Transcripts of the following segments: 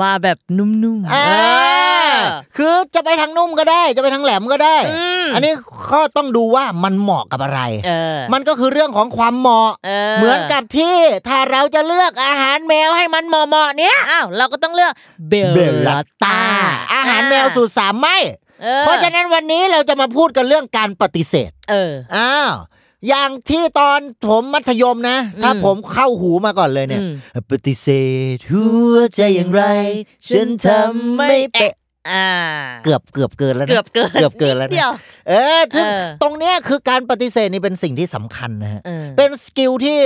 มาแบบนุ่มๆอ่าเออคือจะไปทางนุ่มก็ได้ จะไปทางแหลมก็ได้อืมอันนี้ก็ต้องดูว่ามันเหมาะกับอะไรเออมันก็คือเรื่องของความเหมาะเออเหมือนกับที่ถ้าเราจะเลือกอาหารแมวให้มันเหมาะๆเนี้ยอ้าวเราก็ต้องเลือกเบลเบลลาตา อาหารแมวสูตรสามไม่ออเพราะฉะนั้นวันนี้เราจะมาพูดกันเรื่องการปฏิเสธ เออ อ้าว อย่างที่ตอนผมมัธยมนะ ถ้าอืมผมเข้าหูมาก่อนเลยเนี่ยอืมปฏิเสธหัวใจอย่างไร ฉันทำไม่เป็นอ่าเกือบเกือบเกินแล้วนะเกือบเกินเกือบเกินแล้วดเดียนะวเออถึงเออตรงเนี้ยคือการปฏิเสธนี่เป็นสิ่งที่สำคัญนะฮะเออเป็นสกิลที่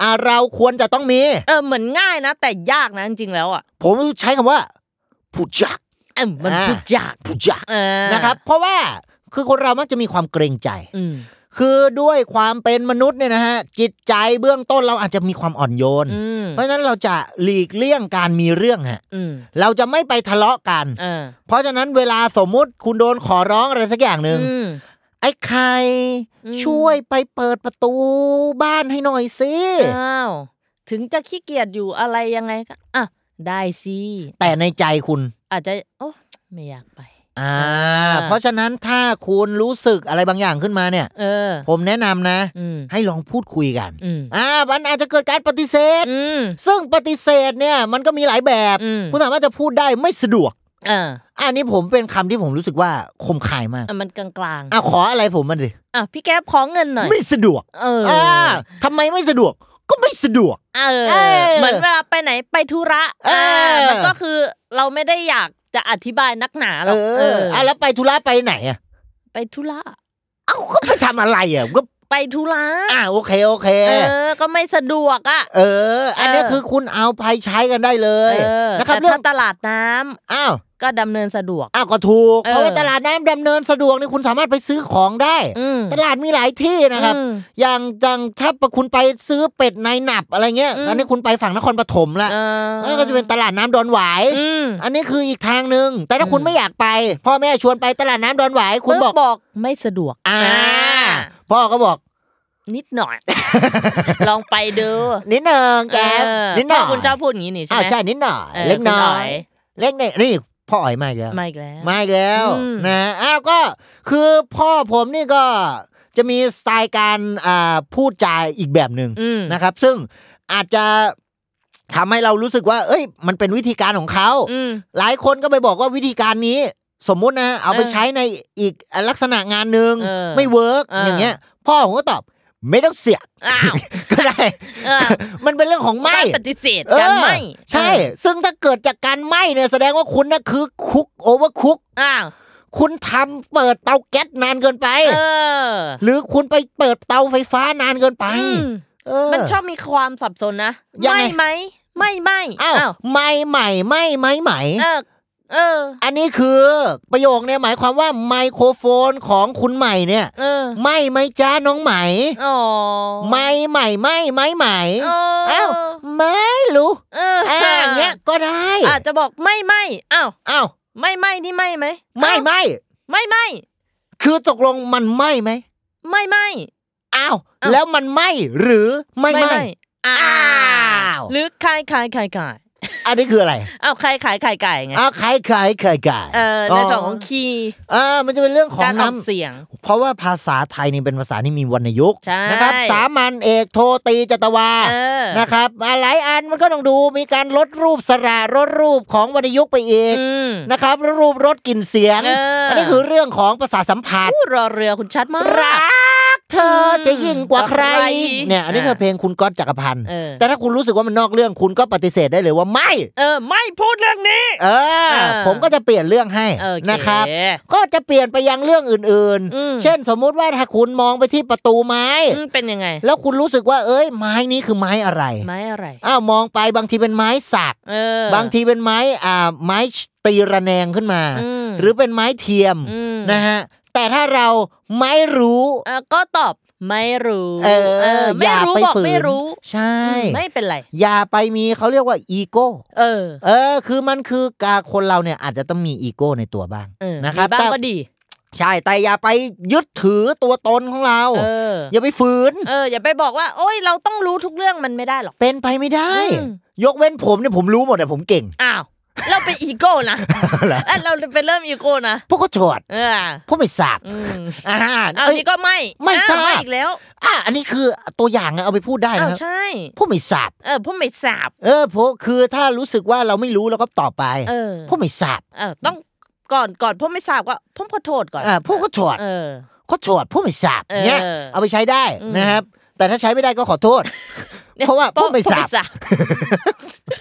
อ่าเราควรจะต้องมีเออเหมือนง่ายนะ แต่ยากนะจริงๆแล้วอะผมใช้คำว่าผู้จักเออมันอ่าพูดยากผู้จักเออนะครับ เพราะว่าคือคนเรามักจะมีความเกรงใจอืม คือด้วยความเป็นมนุษย์เนี่ยนะฮะจิตใจเบื้องต้นเราอาจจะมีความอ่อนโยนอืมเพราะฉะนั้นเราจะหลีกเลี่ยงการมีเรื่องฮะอืมเราจะไม่ไปทะเลาะกันเออเพราะฉะนั้นเวลาสมมุติคุณโดนขอร้องอะไรสักอย่างหนึ่งอืมไอ้ไข่อืมช่วยไปเปิดประตูบ้านให้หน่อยสิอ้าวถึงจะขี้เกียจอยู่อะไรยังไงก็อะได้สิแต่ในใจคุณ อาจจะโอ้ไม่อยากไป อ่าอ่า เพราะฉะนั้นถ้าคุณรู้สึกอะไรบางอย่างขึ้นมาเนี่ยเออ ผมแนะนำนะ อืม ให้ลองพูดคุยกัน อืม อ่า มันอาจจะเกิดการปฏิเสธ อืม ซึ่งปฏิเสธเนี่ยมันก็มีหลายแบบ อืม คุณสามารถจะพูดได้ไม่สะดวก เอออันนี้ผมเป็นคำที่ผมรู้สึกว่าคมคายมากอะมันกลางอะขออะไรผมมันสิๆอะพี่แก๊ปขอเงินหน่อย ไม่สะดวกเอออ่าทำไมไม่สะดวก ก็ไม่สะดวก เออ เออเหมือนเวลาไปไหนไปธุระเอออ่ามันก็คือเราไม่ได้อยาก จะอธิบายนักหนาหรเออกเออออะแล้วไปธุระไปไหนอะไปธุระเอ้าก็ไปทำอะไรอะก็ไปธุระอ่าโอเคโอเค เออ ก็ไม่สะดวกอะ เออ อันนี้เออคือคุณเอาไปใช้กันได้เลยเออนะครับแต่เรื่อถ้างตลาดน้ำอ้าว ก็ดำเนินสะดวกอ้าวก็ถูกเออเพราะว่าตลาดน้ำดำเนินสะดวกนี่คุณสามารถไปซื้อของได้อืมตลาดมีหลายที่นะครับอืมอย่างอย่างถ้าคุณไปซื้อเป็ดในหนับอะไรเงี้ยอืมอันนี้คุณไปฝั่งนครปฐมละเออนั่นก็จะเป็นตลาดน้ำดอนหวายอืมอันนี้คืออีกทางหนึ่ง แต่ถ้าคุณอืมไม่อยากไป พ่อแม่ชวนไปตลาดน้ำดอนหวาย คุณบอกบอกไม่สะดวก อ่า พ่อก็บอกนิดหน่อย ลองไปดู นิดหนึ่งแกเออนิดหน่อยพ่คุณชอบพูดอย่างนี้นี่ใช่อ่าไหมใช่นิดหน่อยออเล็กน้อคุณยเล็กเนี่ยนี่ พ่ออ๋อยมาอีกแล้วมาอีกแล้วมาอีกแล้วอืมนะอ้าวก็คือพ่อผมนี่ก็จะมีสไตล์การอ่าพูดจาอีกแบบหนึ่งอืมนะครับ ซึ่งอาจจะทำให้เรารู้สึกว่า เอ้ย มันเป็นวิธีการของเขาอืมหลายคนก็ไปบอกว่าวิธีการนี้ สมมุตินะ เอาไปเออใช้ในอีกลักษณะงานหนึ่งเออไม่ work เอออย่างเงี้ย พ่อผมก็ตอบ ไม่ต้องเสียอ้าวก็ได้เออมันเป็นเรื่องของไม่การปฏิเสธการไม่เออใช่ ซึ่งถ้าเกิดจากการไหม้เนี่ยแสดงว่าคุณน่ะคือ cook overcook อ้าวคุณทำเปิดเตาแก๊สนานเกินไปเออหรือคุณไปเปิดเตาไฟฟ้านานเกินไปอืมเออมันชอบมีความสับสนนะยังไงไม่ไหมไม่ไม่อ้าวไม่ใหม่ไม่ไม่ใหม่ เออเออ อันนี้คือประโยคเนี่ยหมายความว่าไมโครโฟนของคุณใหม่เนี่ยเออไม่ไหม่จ้าน้องใหม่อ๋อไม่ใหม่ไม่ไม่ใหม่เอออ้าวไม่รู้เอออ่าอย่างเงี้ยก็ได้อาจจะบอกไม่ไม่อ้าวอ้าวไม่ไม่นี่ไม่ไหมไม่อ้าวไม่ไม่ไม่ คือตกลงมันไม่ไหมไม่ไม่อ้าวอ้าวแล้วมันไม่หรือไม่ไม่อ้าอ้าวหรือคายคายคายคาย อันนี้คืออะไรอ้าวใครขายไข่ไก่ไงอ้าวขายขายขายขายเออในส่วนของคีย์อ่ามันจะเป็นเรื่องของการออกน้ำเสียง เพราะว่าภาษาไทยนี่เป็นภาษาที่มีวรรณยุกต์ใช่นะครับ สามัญเอกโทตีจตวาเออนะครับอ่าหลายอันมันก็ต้องดูมีการลดรูปสระลดรูปของวรรณยุกต์ไปอีกอืมนะครับลดรูปลดกลิ่นเสียงเอออันนี้คือเรื่องของภาษาสัมผัสพูดรอเรือคุณชัดมากรัก เธอเสียยิ่งกว่าใครกว่าใคร เนี่ยอันนี้คือเพลงคุณก๊อตจักรพันธ์เออแต่ถ้าคุณรู้สึกว่ามันนอกเรื่องคุณก็ปฏิเสธได้เลยว่าไม่ เออ ไม่พูดเรื่องนี้ เออเออผมก็จะเปลี่ยนเรื่องให้โอเคนะครับ ก็จะเปลี่ยนไปยังเรื่องอื่นอืมๆเช่นสมมุติว่าถ้าคุณมองไปที่ประตูไม้อืมเป็นยังไง แล้วคุณรู้สึกว่าเอ้ยไม้นี้คือไม้อะไร ไม้อะไรอ้าวมองไปบางทีเป็นไม้สักเออบางทีเป็นไม้อ่าไม้ตีระแนงขึ้นมาอืมหรือเป็นไม้เทียมมนะฮะ แต่ถ้าเราไม่รู้เออก็ตอบไม่รู้เออไม่อย่ารู้ไปบอกฝืนไม่รู้ ใช่อืมไม่เป็นไร อย่าไปมีเขาเรียกว่าอีโก้ เออ เออ คือมันคือกาคนเราเนี่ยอาจจะต้องมีอีโก้ในตัวบ้างเออนะครับมีบ้างแต่ก็ดีใช่ แต่อย่าไปยึดถือตัวตนของเราเอออย่าไปฝืน เออ อย่าไปบอกว่า โอ้ย เราต้องรู้ทุกเรื่องมันไม่ได้หรอก เป็นไปไม่ได้อืมยกเว้นผมเนี่ยผมรู้หมดแต่ผมเก่ง อ้าว เราเป็นอีโก้นะเหรอเอ้ยเราเป็นเริ่มอีโก้นะพวกเขาโฉดเออพวกไม่สาบอืมอ่าอ้าวเอ้ยนี่ก็ไม่ไม่อ้วทราบไม่อีกแล้ว อะอันนี้คือตัวอย่างนะเอาไปพูดได้อ้าวนะครับใช่พวกไม่สาบเออพวกไม่สาบเออพวกคือถ้ารู้สึกว่าเราไม่รู้เราก็ตอบไปเออพวกไม่สาบเออต้องก่อนก่อนพวกไม่ทราบก็พวกขอโทษก่อนอ่าพวกเขาโฉดเออเขาโฉดพวกไม่สาบเออเนี้ยเอาไปใช้ได้อืมนะครับ แต่ถ้าใช้ไม่ได้ก็ขอโทษ เพราะว่าพวกไม่สาบพวก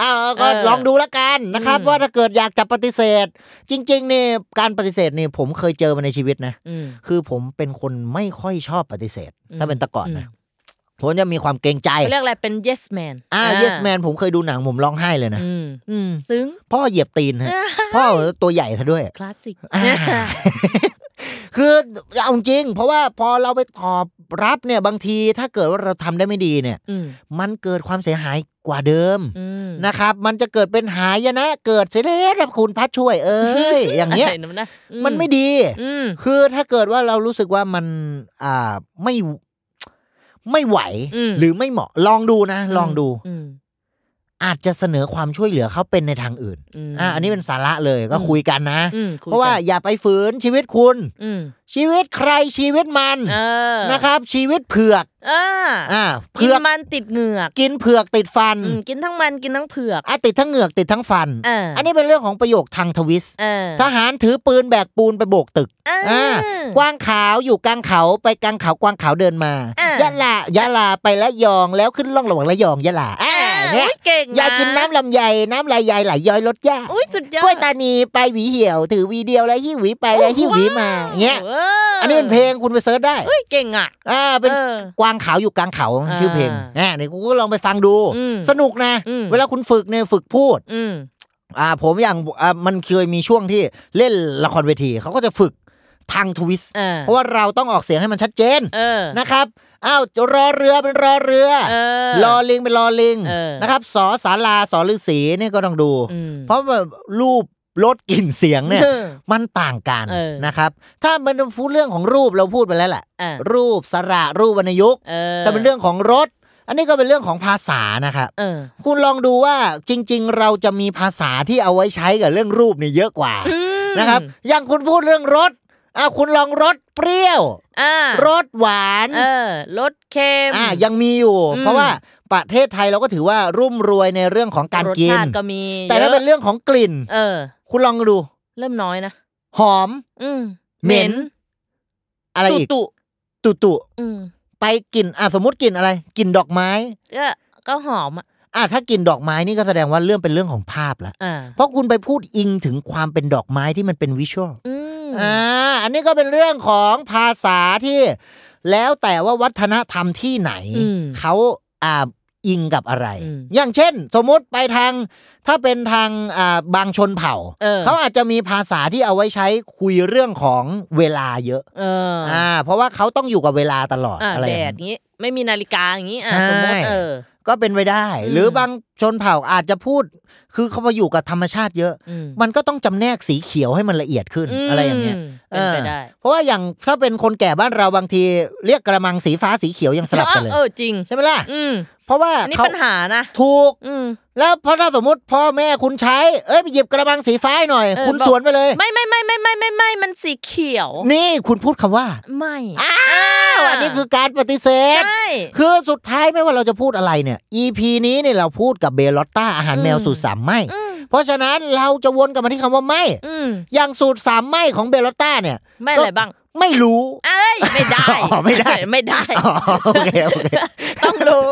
อ้าวก็เออลองดูแล้วกันนะครับอืมว่าถ้าเกิดอยากจะปฏิเสธ จริงๆนี่การปฏิเสธนี่ผมเคยเจอมาในชีวิตนะอืมคือผมเป็นคนไม่ค่อยชอบปฏิเสธอืมถ้าเป็นแตะก่อนนะอืมผมจะมีความเกรงใจเขาเรียกอะไรเป็น yes man อ่า yes man ผมเคยดูหนังผมร้องไห้เลยนะอืมอืมซึ้งพ่อเหยียบตีนฮะพ่อตัวใหญ่ซะด้วยคลาสสิกอ่า คือเอาจริง เพราะว่าพอเราไปตอบรับเนี่ยบางทีถ้าเกิดว่าเราทำได้ไม่ดีเนี่ยอืมมันเกิดความเสียหายกว่าเดิมอืมนะครับ มันจะเกิดเป็นหายนะ เกิดเสียแล้วคุณพัดช่วยเอ้ยอย่างเงี้ยะไรนะนะอืมันไม่ดีอืมคือถ้าเกิดว่าเรารู้สึกว่ามันอ่าไม่ไม่ไหวอืมหรือไม่เหมาะลองดูนะ ลองดู อืมอาจจะเสนอความช่วยเหลือเขาเป็นในทางอื่นอืมอ่าอันนี้เป็นสาระเลยก็อืมคุยกันนะอืมคุยเพราะว่ากันอย่าไปฝืนชีวิตคุณอืมชีวิตใครชีวิตมันเออนะครับ ชีวิตเผือกเอออ่ากิเผืนอกมันติดเหงือก กินเผือกติดฟันอืมกินทั้งมันกินทั้งเผือกอะติดทั้งเหงือกติดทั้งฟันเอออันนี้เป็นเรื่องของประโยคทางทวิสต์เออทหารถือปืนแบกปูนไปโบกตึกเอออ่ากวางขาวอยู่กลางเขาไปกลางเขากวางขาวเดินมาอ่ายยะลายะลาไปละยองแล้วขึ้นล่องระหว่างละยองยะลาอ่าอ่า เนี่ยอุ๊ยเก่งนะอยากกินน้ำลำไยน้ำลายใยไหลย้อยรสยากอุ้ยสุดยอดกล้วยตานีไปหวีเหี่ยว ถือหวีเดียวแล้วหิ้วหวีไปแล้วหิ้วหวีมาเงี้ยเออันนี้เป็นเพลงคุณไปเซิร์ชได้เฮ้ยเก่งอะอ่าเป็นเออกวางขาวอยู่กลางเขาอ่าชื่อเพลงอ่าเดี๋ยวกูก็ลองไปฟังดูอืมสนุกนะอืมเวลาคุณฝึกเนี่ยฝึกพูดอืมอ่าผมอย่างอ่ามันเคยมีช่วงที่เล่นละครเวทีเขาก็จะฝึกทางทวิสต์เออเพราะว่าเราต้องออกเสียงให้มันชัดเจนเออนะครับ อ้าวรอเรือเป็นรอเรือเออรอลิงเป็นรอลิงเออนะครับสอสาราสอฤาษีนี่ก็ต้องดูอืมเพราะว่ารูปลดกลิ่นเสียงเนี่ยเออมันต่างกันเออนะครับ ถ้ามันพูดเรื่องของรูปเราพูดไปแล้วแหละอะรูปสระรูปวรรณยุกต์เออแต่เป็นเรื่องของรถ อันนี้ก็เป็นเรื่องของภาษานะครับเออคุณลองดูว่าจริง ๆ เราจะมีภาษาที่เอาไว้ใช้กับเรื่องรูปเนี่ยเยอะกว่าอืมนะครับอย่างคุณพูดเรื่องรถ อะคุณลองรสเปรี้ยวอ่ารสหวานเออรสเค็มอะยังมีอยู่อืมเพราะว่าประเทศไทยเราก็ถือว่ารุ่มรวยในเรื่องของการรสกินชาติก็มี แต่ถ้ายะเป็นเรื่องของกลิ่น เออ คุณลองดู เริ่มน้อยนะหอม อืมเหม็น อะไรอีกตุตุตุอืมไปกลิ่นอะสมมติกลิ่นอะไรกลิ่นดอกไม้ก็ก็หอมอะอะถ้ากลิ่นดอกไม้นี่ก็แสดงว่าเรื่องเป็นเรื่องของภาพละอ่าเพราะคุณไปพูดอิงถึงความเป็นดอกไม้ที่มันเป็นวิชวลอืม อ่าอันนี้ก็เป็นเรื่องของภาษาที่แล้วแต่ว่าวัฒนธรรมที่ไหนอืมเขาอ่าอิงกับอะไรอืมอย่างเช่น สมมติไปทาง ถ้าเป็นทางอ่าบางชนเผ่าเออเขาอาจจะมีภาษาที่เอาไว้ใช้คุยเรื่องของเวลาเยอะเอออ่าเพราะว่าเขาต้องอยู่กับเวลาตลอดอ่าอะไรแดอย่างดนั้นงี้ ไม่มีนาฬิกาอย่างงี้อะใช่สมมติเออ ก็เป็นไปได้อืมหรือบางชนเผ่าอาจจะพูด คือเขามาอยู่กับธรรมชาติเยอะอืมมันก็ต้องจำแนกสีเขียวให้มันละเอียดขึ้นอะไรอย่างเงี้ยมเป็นไปได้ เพราะว่าอย่างถ้าเป็นคนแก่บ้านเราบางที เรียกกระมังสีฟ้าสีเขียวยังสลับกันเลยเออจริงใช่ไหมล่ะอืม เพราะว่าอันนี้เขาปัญหานะถูกอืมแล้วเพราะถ้าสมมติพ่อแม่คุณใช้ เอ้ยไปหยิบกะละมังสีฟ้าให้หน่อยเออคุณบอกสวนไปเลย ไม่ไม่ไม่ไม่ไม่ไม่ไม่มันสีเขียว นี่คุณพูดคำว่า ไม่อ้าวอันนี้คือการปฏิเสธใช่คือสุดท้ายไม่ว่าเราจะพูดอะไรเนี่ย EP นี้เนี่ยเราพูดกับ Bellotta อาหารแมวอืมสูตรสามไม่อืมเพราะฉะนั้นเราจะวนกลับมาที่คำว่าไม่อืมอย่างสูตรสามไม่ของ Bellotta เนี่ย ไม่อะไรบ้าง ไม่รู้เอ้ยไม่ได้อ๋อไม่ได้ไม่ได้อ๋อโอเคโอเคต้องรู้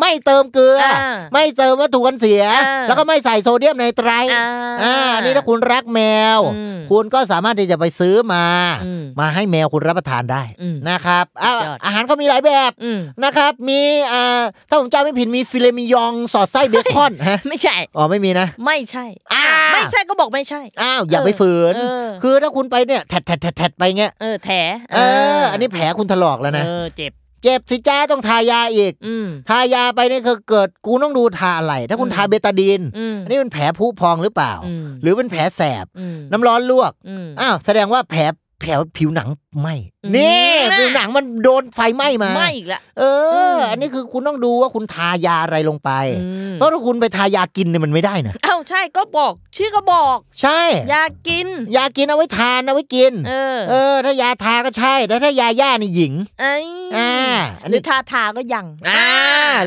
ไม่เติมเกลืออ่าไม่เติมวัตถุกันเสียอ่าแล้วก็ไม่ใส่โซเดียมไนไตรท์อ่าอ่านี่ถ้าคุณรักแมวอืมคุณก็สามารถที่จะไปซื้อมาอืมมาให้แมวคุณรับประทานได้อืมนะครับอ่าสุดยอดอาหารก็มีหลายแบบอืมนะครับ มีอ่าถ้าผมจำไม่ผิดมีฟิเลมิยองสอดไส้เบคอนฮะไม่ใช่อ๋อไม่มีนะ ไม่ใช่อ่า ไม่ใช่ก็บอกไม่ใช่ อ้าวอย่าไปฝืนเออคือถ้าคุณไปเนี่ยแทดแทดแทดแทดไปเงี้ย เออแถเออ อันนี้แผลคุณถลอกแล้วนะ เออเจ็บ เจ็บสิจ้าต้องทายาอีกอืมทายาไปเนี่ยคือเกิดกูต้องดูทาอะไร ถ้าคุณอืมทาเบตาดีนอืมอันนี้เป็นแผลผุพองหรือเปล่าอืมหรือเป็นแผลแสบอืมน้ำร้อนลวกอืมอ้าวแสดงว่าแผล แผลผิวหนังไหมอืมนี่น่ะผิวหนังมันโดนไฟไหม้มาไม่อีกละเอออมอันนี้คือคุณต้องดูว่าคุณทายาอะไรลงไปอืมเพราะถ้าคุณไปทายากินเนี่ยมันไม่ได้นะเอ้าใช่ก็บอก ชื่อก็บอก ใช่ ยากิน ยากินเอาไว้ทานเอาไว้กิน เออ เออ ถ้ายาทาก็ใช่ แต่ถ้ายาย่านี่หญิงไอ้อ่าอันหนี้รือทาทาก็ยังอ่า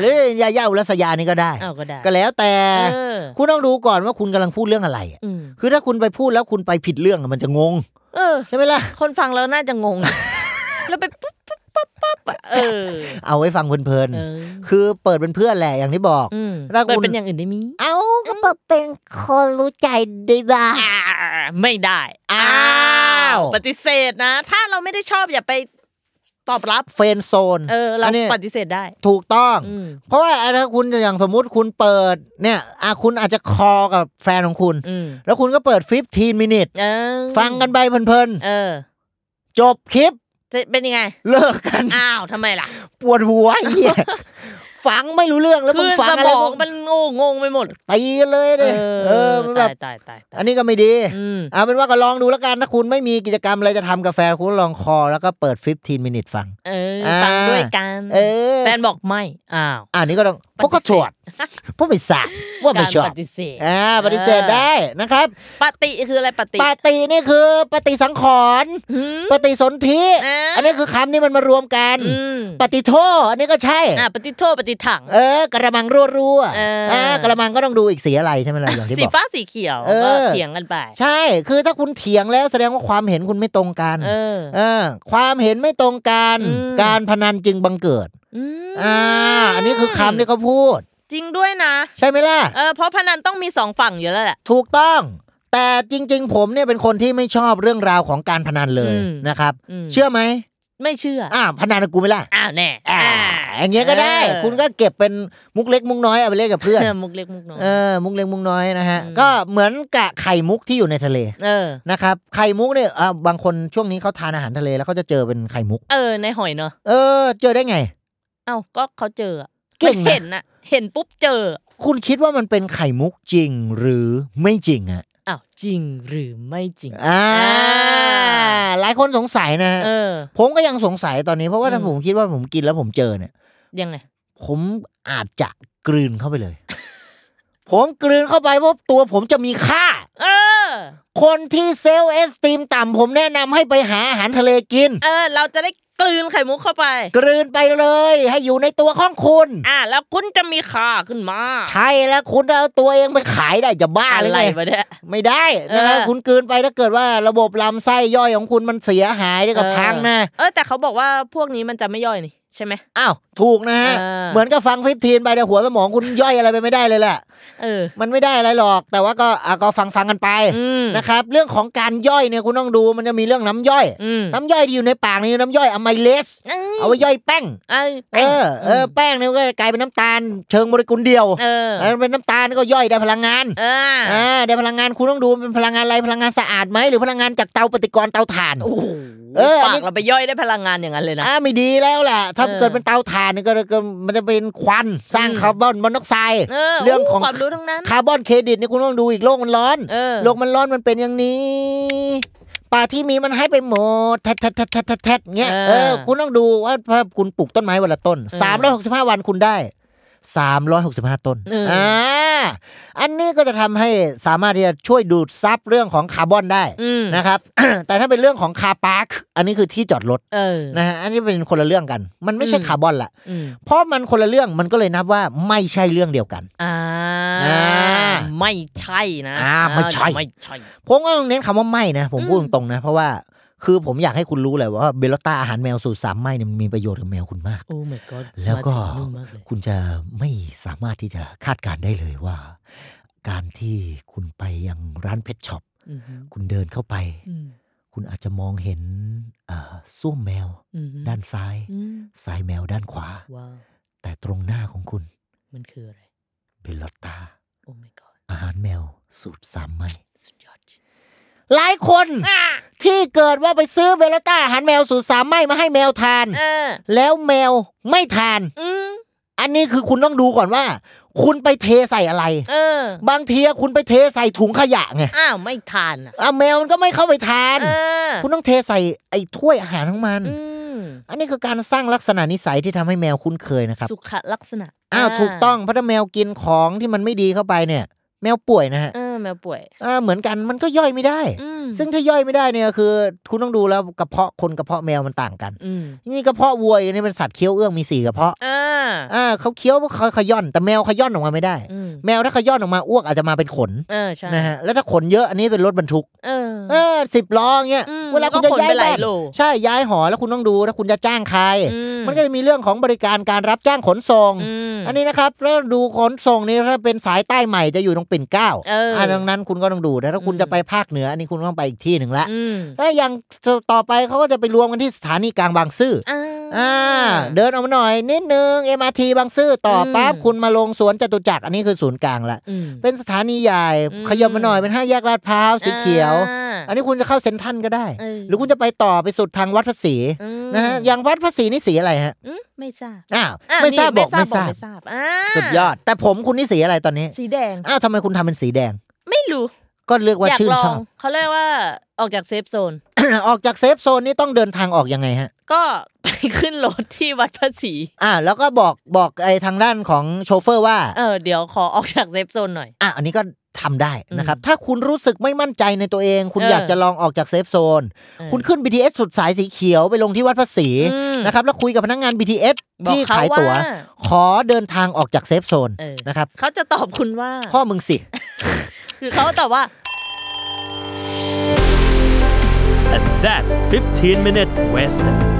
หรือยาย่าอุรัสยานี่ก็ได้เอ้าก็ได้ ก็แล้วแต่เออคุณต้องดูก่อนว่าคุณกำลังพูดเรื่องอะไรอะอืมคือถ้าคุณไปพูดแล้วคุณไปผิดเรื่องอะมันจะงง เออใช่ไหมล่ะ คนฟังแล้วน่าจะงง แล้วไปปุ๊บปุ๊บปุ๊บปุ๊บอะเออ เอาไว้ฟังเพลินเออ ๆคือเปิดเป็นเพื่อนแหละอย่างที่บอก อืมถ้าคุณ เปิดเป็นอย่างอื่นได้มีเอาก็เปิดเป็นคนรู้ใจได้บ้าง อ่าไม่ได้อ้าว ปฏิเสธนะ ถ้าเราไม่ได้ชอบอย่าไป ตอบรับเฟรนด์โซนเออเรานนี้ปฏิเสธได้ ถูกต้องอืมเพราะว่าถ้าคุณอย่างสมมุติคุณเปิดเนี่ยอะคุณอาจจะคอกับแฟนของคุณอืมแล้วคุณก็เปิด 15 minute เออฟังกันไปเพลินเออๆจบคลิปจะเป็นยังไง เลิกกัน อ้าวทำไมล่ะ ปวดหัวไอ้เหี้ย ฟังไม่รู้เรื่องแล้วมึคืงอฟังสอะไรมองมึงมันงงงงไปหมดตีกันเลยเลยเออมันแบตาบยตายตายตายอันนี้ก็ไม่ดีอืมเอาเป็นว่าก็ลองดูแล้วกันถ้าคุณไม่มีกิจกรรมอะไรจะทำกับแฟนคุณลองคอแล้วก็เปิด 15 minute ฟังเอออ่าฟังด้วยกันเออแฟนบอกไม่อ้าวอันนี้ก็ต้องปฏิเสธพวกก็ชวดพวกไม่สาว่าไม่การชอบปฏิเสธอ่าปฏิเสธได้นะครับ ปฏิคืออะไรปฏิปฏินี่คือปฏิสังขรณ์หืมปฏิสนธิอ่าอันนี้คือคำนี่มันมารวมกันอืมปฏิโทอันนี้ก็ใช่อ่าปฏิโทษปฏิถัง เออกระมังรั่วรั่วๆเอออ่กระมังก็ต้องดูอีกสีอะไรใช่ไหมล่ะอย่างที่สีบอก ฟ้าสีเขียวเออ ก็เถียงกันไปใช่ คือถ้าคุณเถียงแล้วแสดงว่าความเห็นคุณไม่ตรงกัน เออ เออ ความเห็นไม่ตรงกัน อืม การพนันจึงบังเกิด อืมอ่า อันนี้คือคำที่เขาพูด จริงด้วยนะ ใช่ไหมล่ะ เออเพราะพนันต้องมีสองฝั่งอยู่แล้วแหละ ถูกต้อง แต่จริง ๆ ผมเนี่ยเป็นคนที่ไม่ชอบเรื่องราวของการพนันเลยอืมนะครับ อืม เชื่อไหม ไม่เชื่ออ่าพนันกับกูไหมล่ะอ้าวแน่อ่าอย่างเงี้ยก็ได้เออคุณก็เก็บเป็นมุกเล็กมุกน้อยเอาไปเล่นกับเพื่อนเออมุกเล็กมุกน้อยเออมุกเล็กมุกน้อยนะฮะอืมก็เหมือนกับไข่มุกที่อยู่ในทะเลเออนะครับไข่มุกเนี่ยอ่าบางคนช่วงนี้เขาทานอาหารทะเลแล้วเขาจะเจอเป็นไข่มุก เออในหอยเนอะเออ เจอได้ไง เอ้าก็เขาเจออะเก่งนะไม่เห็นน่ะเห็นปุ๊บเจอ คุณคิดว่ามันเป็นไข่มุกจริงหรือไม่จริงอะ อ้าวจริงหรือไม่จริงอ่าอ่า หลายคนสงสัยนะฮะเออ ผมก็ยังสงสัยตอนนี้เพราะว่าถ้าอืม ผมคิดว่าผมกินแล้วผมเจอเนี่ย ยังไง ผมอาจจะกลืนเข้าไปเลย ผมกลืนเข้าไปเพราะตัวผมจะมีค่า เออ คนที่เซลล์เอสตีมต่ำผมแนะนำให้ไปหาอาหารทะเลกิน เออ เราจะได้ กลืนไข่มุกเข้าไป กลืนไปเลย ให้อยู่ในตัวของคุณ อะแล้วคุณจะมีค่าขึ้นมา ใช่แล้วคุณเอาตัวเองไปขายได้จะบ้าอะหรือไรไงวะเนี่ยไม่ได้นะครับเออคุณกลืนไปถ้าเกิดว่าระบบลำไส้ย่อยของคุณมันเสียหายนี่ก็เออพังนะเออแต่เขาบอกว่าพวกนี้มันจะไม่ย่อยนี่ ใช่ไหมอ้าวถูกนะฮะเออเหมือนกับฟังฟิฟทีนไปแต่หัวสมองคุณย่อยอะไรไปไม่ได้เลยแหละเออมันไม่ได้อะไรหรอก แต่ว่าก็อะก็ฟังฟังกันไปอืมนะครับ เรื่องของการย่อยเนี่ยคุณต้องดูมันจะมีเรื่องน้ำย่อยอืมน้ำย่อยที่อยู่ในปากนี่น้ำย่อยอะไมเลสเอาไว้ย่อยแป้งเออเออเออแป้งเนี่ยก็กลายเป็นน้ำตาล เชิงโมเลกุลเดียวเออแล้วเป็นน้ำตาลก็ย่อยได้พลังงานเอออ่าได้พลังงานคุณต้องดูมันเป็นพลังงานอะไรพลังงานสะอาดไหมหรือพลังงานจากเตาปฏิกรณ์เตาถ่านโอ้โหเอออันปานี้กเราไปย่อยได้พลังงานอย่างนั้นเลยนะอ่าไม่ดีแล้วล่ะถ้าเออเกิดเป็นเตาถ่านนี่ก็ก็มันจะเป็นควันสร้างอืมคาร์บอนมอนอกไซด์เออเรื่องของความรู้ทั้งนั้นคาร์บอนเครดิตนี่คุณต้องดูอีกโลกมันร้อนเออโลกมันร้อนมันเป็นอย่างนี้ป่าที่มีมันให้ไปหมดแทดแทดแทดแทดแทดแทดเงี้ยเออเออคุณต้องดูว่าถ้าคุณปลูกต้นไม้วันละต้นเออสามร้อยหกสิบห้าวันคุณได้สามร้อยหกสิบห้าต้นเอออ่อ่า อันนี้ก็จะทำให้สามารถที่จะช่วยดูดซับเรื่องของคาร์บอนได้อืมนะครับ แต่ถ้าเป็นเรื่องของ car park อันนี้คือที่จอดรถเออนะฮะอันนี้เป็นคนละเรื่องกัน มันไม่ใช่อืมคาร์บอนละอืมเพราะมันคนละเรื่องมันก็เลยนับว่าไม่ใช่เรื่องเดียวกันอ่าอ่าไม่ใช่นะอ่าไม่ใช่ไม่ใช่ผมก็ต้องเน้นคำว่าไม่นะ ผมพูดอืมตรงๆนะ เพราะว่า คือผมอยากให้คุณรู้เลยว่าเบลต้าอาหารแมวสูตรสามไม่เนี่ยมันมีประโยชน์กับแมวคุณมาก โอ้ my god แล้วก็มาเสียงนุ่มมากเลยคุณจะไม่สามารถที่จะคาดการณ์ได้เลยว่า การที่คุณไปยังร้านเพชช็อปอือหือคุณเดินเข้าไปอืมคุณอาจจะมองเห็นอ่าส้วมแมวอือหือด้านซ้ายอืมทรายแมวด้านขวาว้าวแต่ตรงหน้าของคุณ มันคืออะไร เบลต้าโอ้ my god อาหารแมวสูตรสามไม่สุดยอดจริง หลายคนที่เกิดว่าไปซื้อเบลต้าอาหารแมวสูตรสามไม่มาให้แมวทานเออแล้วแมวไม่ทานอืมอันนี้คือคุณต้องดูก่อนว่า คุณไปเทใส่อะไรเออบางทีคุณไปเทใส่ถุงขยะไงอ้าวไม่ทานอะอะแมวมันก็ไม่เข้าไปทานเออคุณต้องเทใส่ไอ้ถ้วยอาหารของมันอืมอันนี้คือการสร้างลักษณะนิสัยที่ทำให้แมวคุ้นเคยนะครับ สุขลักษณะอ้าวถูกต้องเพราะถ้าแมวกินของที่มันไม่ดีเข้าไปเนี่ย แมวป่วยนะฮะเออ แมวป่วยอ่าเหมือนกันมันก็ย่อยไม่ได้อืมซึ่งถ้าย่อยไม่ได้เนี่ยคือ คุณต้องดูแล้วกระเพาะคนกระเพาะแมวมันต่างกันอืมนี่กระเพาะวัวเนี่ยเป็นสัตว์เคี้ยวเอื้องมีสี่กระเพาะอ่าอ่าเขาเคี้ยวเขาขย่อนแต่แมวขย่อนออกมาไม่ได้อืมแมวถ้าขย่อนออกมาอ้วกอาจจะมาเป็นขนเออใช่นะฮะแล้วถ้าขนเยอะอันนี้เป็นรถบรรทุกเออเออสิบล้อเงี้ยอืมเวลาคุณจะแล้วก็ขนย้ายไปหลายบ้านโลใช่ย้ายหอแล้วคุณต้องดูถ้าคุณจะจ้างใครอืมันก็จะมีเรื่องของบริการการรับจ้างขนส่งอืมอันนี้นะครับแล้วดูขนส่งนี่ถ้าเป็นสายใต้ใหม่จะอยู่ตรงปิ่นเกล้าเอออ่ดังนั้นคุณก็ต้องดูแต่ถ้าคุณอืมจะไปภาคเหนืออันนี้คุณต้องไปอีกที่หนึ่งละอืมแล้วอย่างต่อไปเขาก็จะไปรวมกันที่สถานีกลางบางซื่ออ่าอ่าเดินออกมาหน่อยนิดนึง MRT บางซื่อต่ออมปั๊บคุณมาลงสวนจตุจักรอันนี้คือศูนย์กลางละอืมเป็นสถานีใหญ่อืมขยับมาหน่อยเป็นห้าแยกลาดพร้าวสีเขียวอ่าอันนี้คุณจะเข้าเซ็นทรัลก็ได้เออหรือคุณจะไปต่อไปสุดทางวัดพระศรีอืมนะฮะอย่างวัดพระศรีนี่สีอะไรฮะอืมไม่ทราบอ้าวอะไม่ทราบนี่บอกไม่ทราบไม่ทราบอ่าสุดยอด แต่ผมคุณนี่สีอะไรตอนนี้ สีแดงอ้าวทำไมคุณทำเป็นสีแดง ไม่รู้ก็เรียกว่าอยากชื่นลอชงอบเขาเรียกว่าออกจากเซฟโซน ออกจากเซฟโซนนี่ต้องเดินทางออกยังไงฮะ ก็ไปขึ้นรถที่วัดพระศรีอ่าแล้วก็บอกบอกไอ้ทางด้านของโชเฟอร์ว่า เออเดี๋ยวขอออกจาก safe zone หน่อย อะอันนี้ก็ทำได้นะครับอืมถ้าคุณรู้สึกไม่มั่นใจในตัวเอง คุณเอออยากจะลองออกจาก safe zone เออคุณขึ้น BTS สุดสายสีเขียวไปลงที่วัดพระศรีอืมนะครับแล้วคุยกับพนักงาน BTS บอกที่เขาขายตั๋ว ว่า ขอเดินทางออกจากเซฟโซนเออ นะครับ เขาจะตอบคุณว่า พ่อมึงสิ คือเขาตอบว่า And that's 15 minutes west.